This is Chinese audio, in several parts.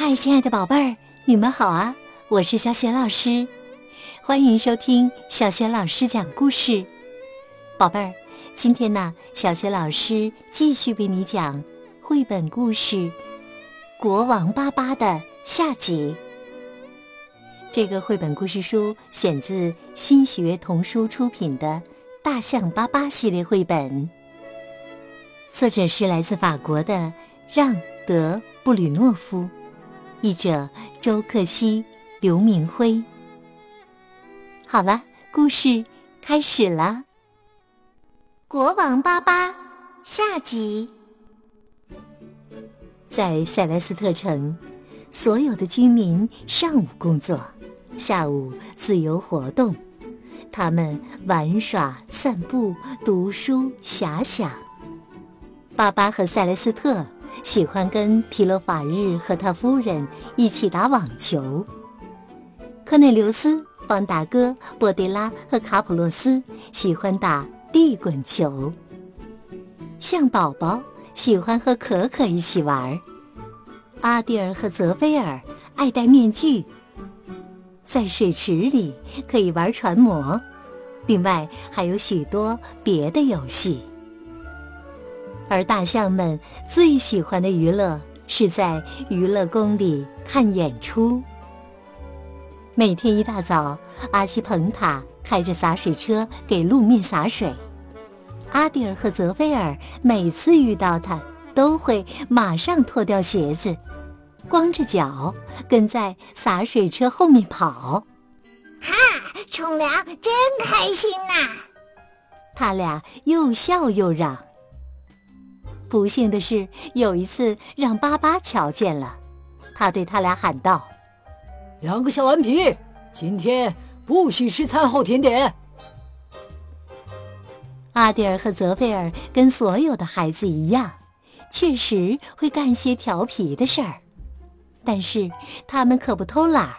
嗨，亲爱的宝贝儿，你们好啊！我是小雪老师，欢迎收听小雪老师讲故事。宝贝儿，今天呢，小雪老师继续为你讲绘本故事《国王巴巴》的下集。这个绘本故事书选自新学童书出品的《大象巴巴》系列绘本，作者是来自法国的让·德·布吕诺夫。译者周克希、刘明辉。好了，故事开始了。国王巴巴下集。在塞莱斯特城，所有的居民上午工作，下午自由活动。他们玩耍、散步、读书、遐想。巴巴和塞莱斯特。喜欢跟皮洛法日和他夫人一起打网球。科内留斯、邦达哥、波迪拉和卡普洛斯喜欢打地滚球。象宝宝喜欢和可可一起玩。阿蒂尔和泽菲尔爱戴面具。在水池里可以玩船模，另外还有许多别的游戏。而大象们最喜欢的娱乐是在娱乐宫里看演出。每天一大早，阿西蓬塔开着洒水车给路面洒水。阿迪尔和泽菲尔每次遇到他，都会马上脱掉鞋子，光着脚跟在洒水车后面跑。哈，冲凉真开心呐！他俩又笑又嚷。不幸的是，有一次让巴巴瞧见了，他对他俩喊道：“两个小顽皮，今天不许吃餐后甜点。”阿蒂尔和泽菲尔跟所有的孩子一样，确实会干些调皮的事儿，但是他们可不偷懒儿。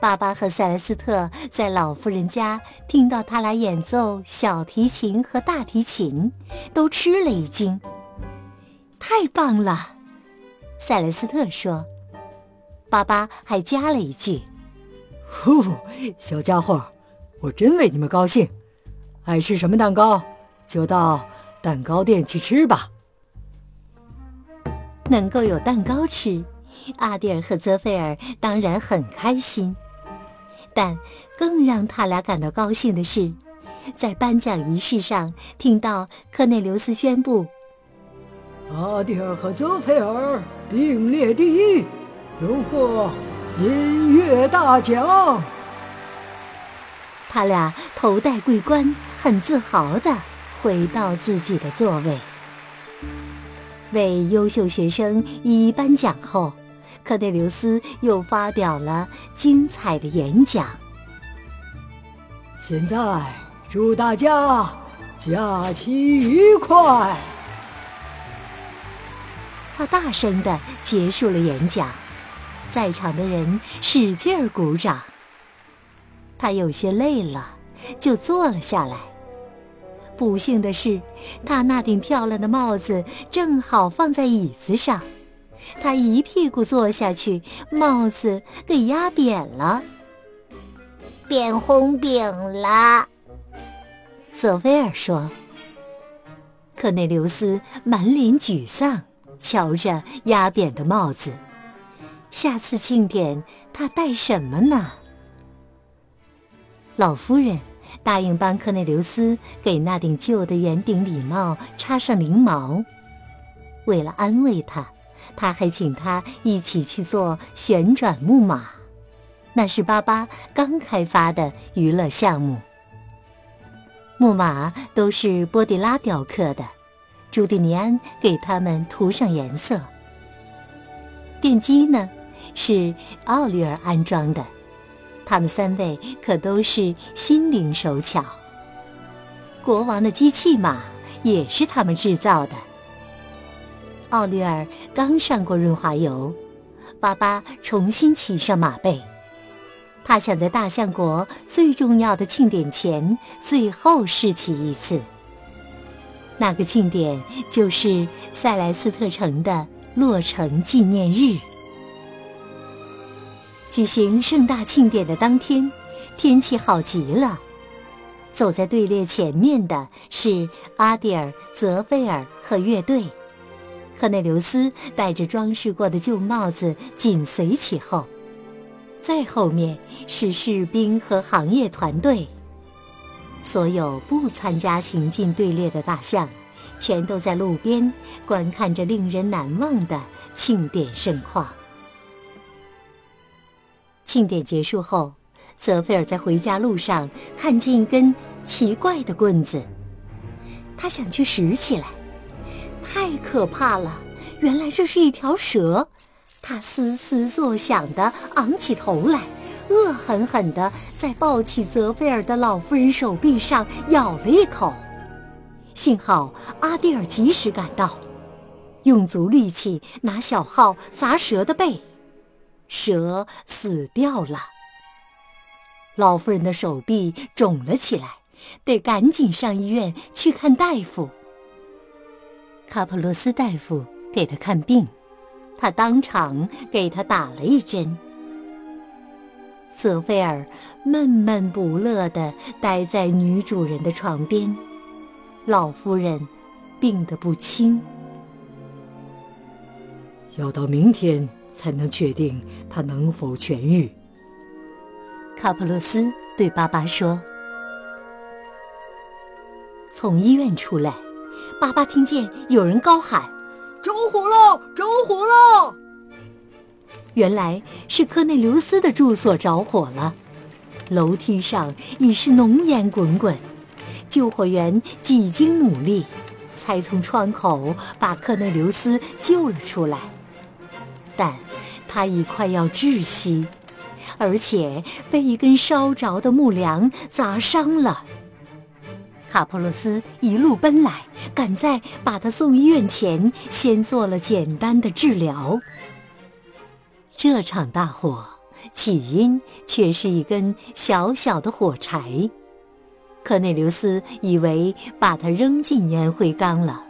巴巴和塞莱斯特在老妇人家听到他俩演奏小提琴和大提琴，都吃了一惊。太棒了，塞莱斯特说。巴巴还加了一句：“呼，小家伙，我真为你们高兴。爱吃什么蛋糕，就到蛋糕店去吃吧。”能够有蛋糕吃，阿蒂尔和泽菲尔当然很开心。但更让他俩感到高兴的是，在颁奖仪式上听到科内留斯宣布。阿蒂尔和泽菲尔并列第一，荣获音乐大奖。他俩头戴桂冠，很自豪地回到自己的座位。为优秀学生一一颁奖后，科内留斯又发表了精彩的演讲。现在祝大家假期愉快。他大声地结束了演讲，在场的人使劲儿鼓掌。他有些累了，就坐了下来。不幸的是，他那顶漂亮的帽子正好放在椅子上，他一屁股坐下去，帽子给压扁了，变红饼了。泽菲尔说：“克内留斯满脸沮丧。”瞧着压扁的帽子，下次庆典他戴什么呢？老夫人答应帮克内留斯给那顶旧的圆顶礼帽插上翎毛。为了安慰他，他还请他一起去做旋转木马，那是巴巴刚开发的娱乐项目。木马都是波迪拉雕刻的。朱蒂尼安给他们涂上颜色。电机呢，是奥利尔安装的。他们三位可都是心灵手巧。国王的机器马也是他们制造的。奥利尔刚上过润滑油，巴巴重新骑上马背。他想在大象国最重要的庆典前最后试骑一次。那个庆典就是塞莱斯特城的落成纪念日。举行盛大庆典的当天，天气好极了。走在队列前面的是阿蒂尔、泽菲尔和乐队，克内留斯戴着装饰过的旧帽子紧随其后。再后面是士兵和行业团队。所有不参加行进队列的大象，全都在路边观看着令人难忘的庆典盛况。庆典结束后，泽菲尔在回家路上看见一根奇怪的棍子，他想去拾起来，太可怕了！原来这是一条蛇。他嘶嘶作响地昂起头来，恶狠狠地在抱起泽菲尔的老妇人手臂上咬了一口。幸好阿蒂尔及时赶到，用足力气拿小号砸蛇的背，蛇死掉了。老妇人的手臂肿了起来，得赶紧上医院去看大夫。卡普洛斯大夫给他看病。他当场给他打了一针。泽菲尔闷闷不乐地待在女主人的床边，老夫人病得不轻，要到明天才能确定她能否痊愈。卡普洛斯对巴巴说：“从医院出来，巴巴听见有人高喊。”着火了！着火了！原来是科内留斯的住所着火了，楼梯上已是浓烟滚滚。救火员几经努力，才从窗口把科内留斯救了出来，但他已快要窒息，而且被一根烧着的木梁砸伤了。卡普洛斯一路奔来，赶在把他送医院前，先做了简单的治疗。这场大火起因却是一根小小的火柴，科内留斯以为把它扔进烟灰缸了，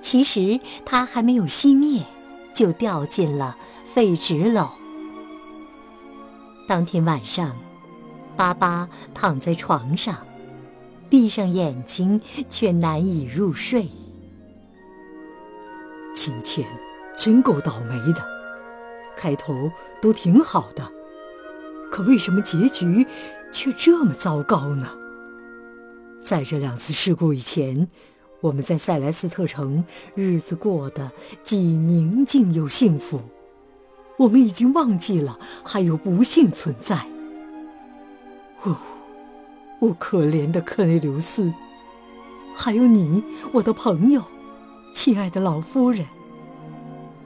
其实它还没有熄灭，就掉进了废纸篓。当天晚上，巴巴躺在床上。闭上眼睛，却难以入睡。今天真够倒霉的，开头都挺好的，可为什么结局却这么糟糕呢？在这两次事故以前，我们在塞莱斯特城日子过得既宁静又幸福，我们已经忘记了还有不幸存在。哦。我可怜的克雷留斯，还有你，我的朋友，亲爱的老夫人。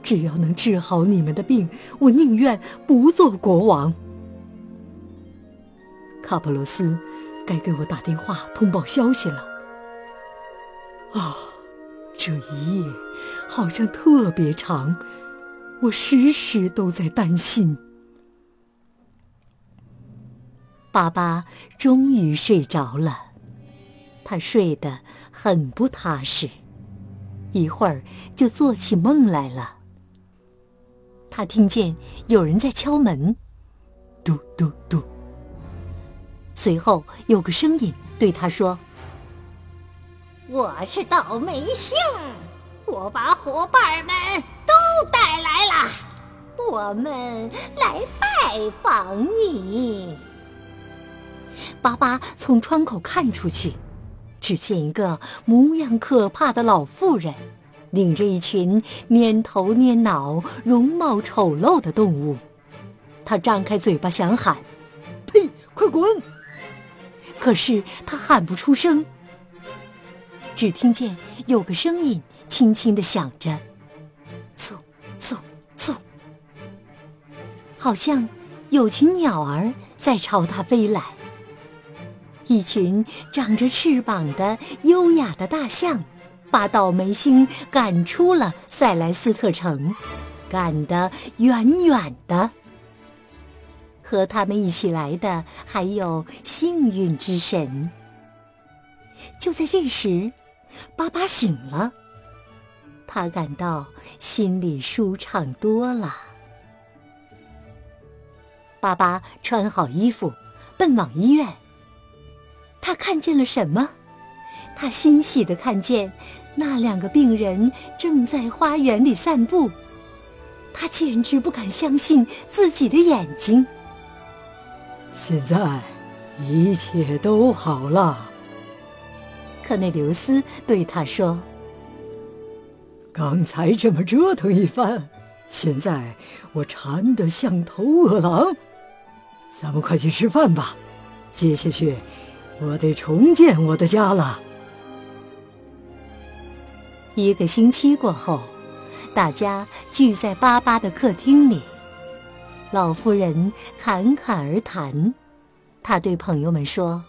只要能治好你们的病，我宁愿不做国王。卡普罗斯，该给我打电话通报消息了。啊，这一夜好像特别长，我时时都在担心。巴巴终于睡着了，他睡得很不踏实，一会儿就做起梦来了。他听见有人在敲门，嘟嘟嘟。随后有个声音对他说：“我是倒霉星，我把伙伴们都带来了，我们来拜访你。”巴巴从窗口看出去，只见一个模样可怕的老妇人，领着一群蔫头蔫脑、容貌丑陋的动物。他张开嘴巴想喊：“呸！快滚！”可是他喊不出声，只听见有个声音轻轻地响着：“嗖嗖嗖！”好像有群鸟儿在朝他飞来。一群长着翅膀的优雅的大象，把倒霉星赶出了塞莱斯特城，赶得远远的。和他们一起来的还有幸运之神。就在这时，巴巴醒了，他感到心里舒畅多了。巴巴穿好衣服，奔往医院。他看见了什么？他欣喜地看见那两个病人正在花园里散步。他简直不敢相信自己的眼睛。现在一切都好了，克内留斯对他说：“刚才这么折腾一番，现在我馋得像头饿狼。咱们快去吃饭吧，接下去我得重建我的家了。”一个星期过后。大家聚在巴巴的客厅里，老妇人侃侃而谈。她对朋友们说：“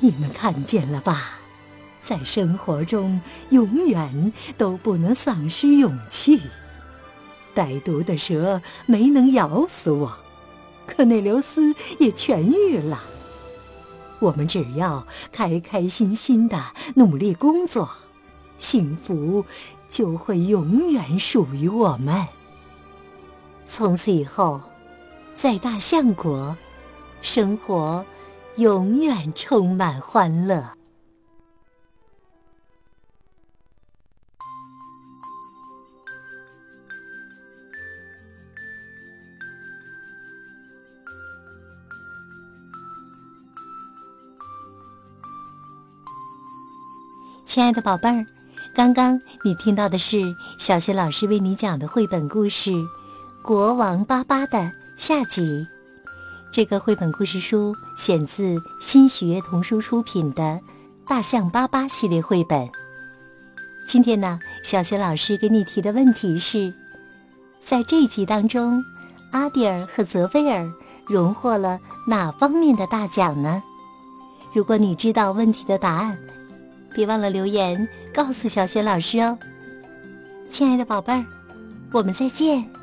你们看见了吧，在生活中永远都不能丧失勇气。歹毒的蛇没能咬死我，可内留斯也痊愈了。我们只要开开心心的努力工作。”幸福就会永远属于我们。从此以后，在大象国，生活永远充满欢乐。亲爱的宝贝儿。刚刚你听到的是小学老师为你讲的绘本故事《国王巴巴》的下集。这个绘本故事书选自新喜悦童书出品的《大象巴巴》系列绘本。今天呢，小学老师给你提的问题是：在这集当中，阿迪尔和泽菲尔荣获了哪方面的大奖呢？如果你知道问题的答案，别忘了留言告诉小雪老师哦，亲爱的宝贝儿，我们再见。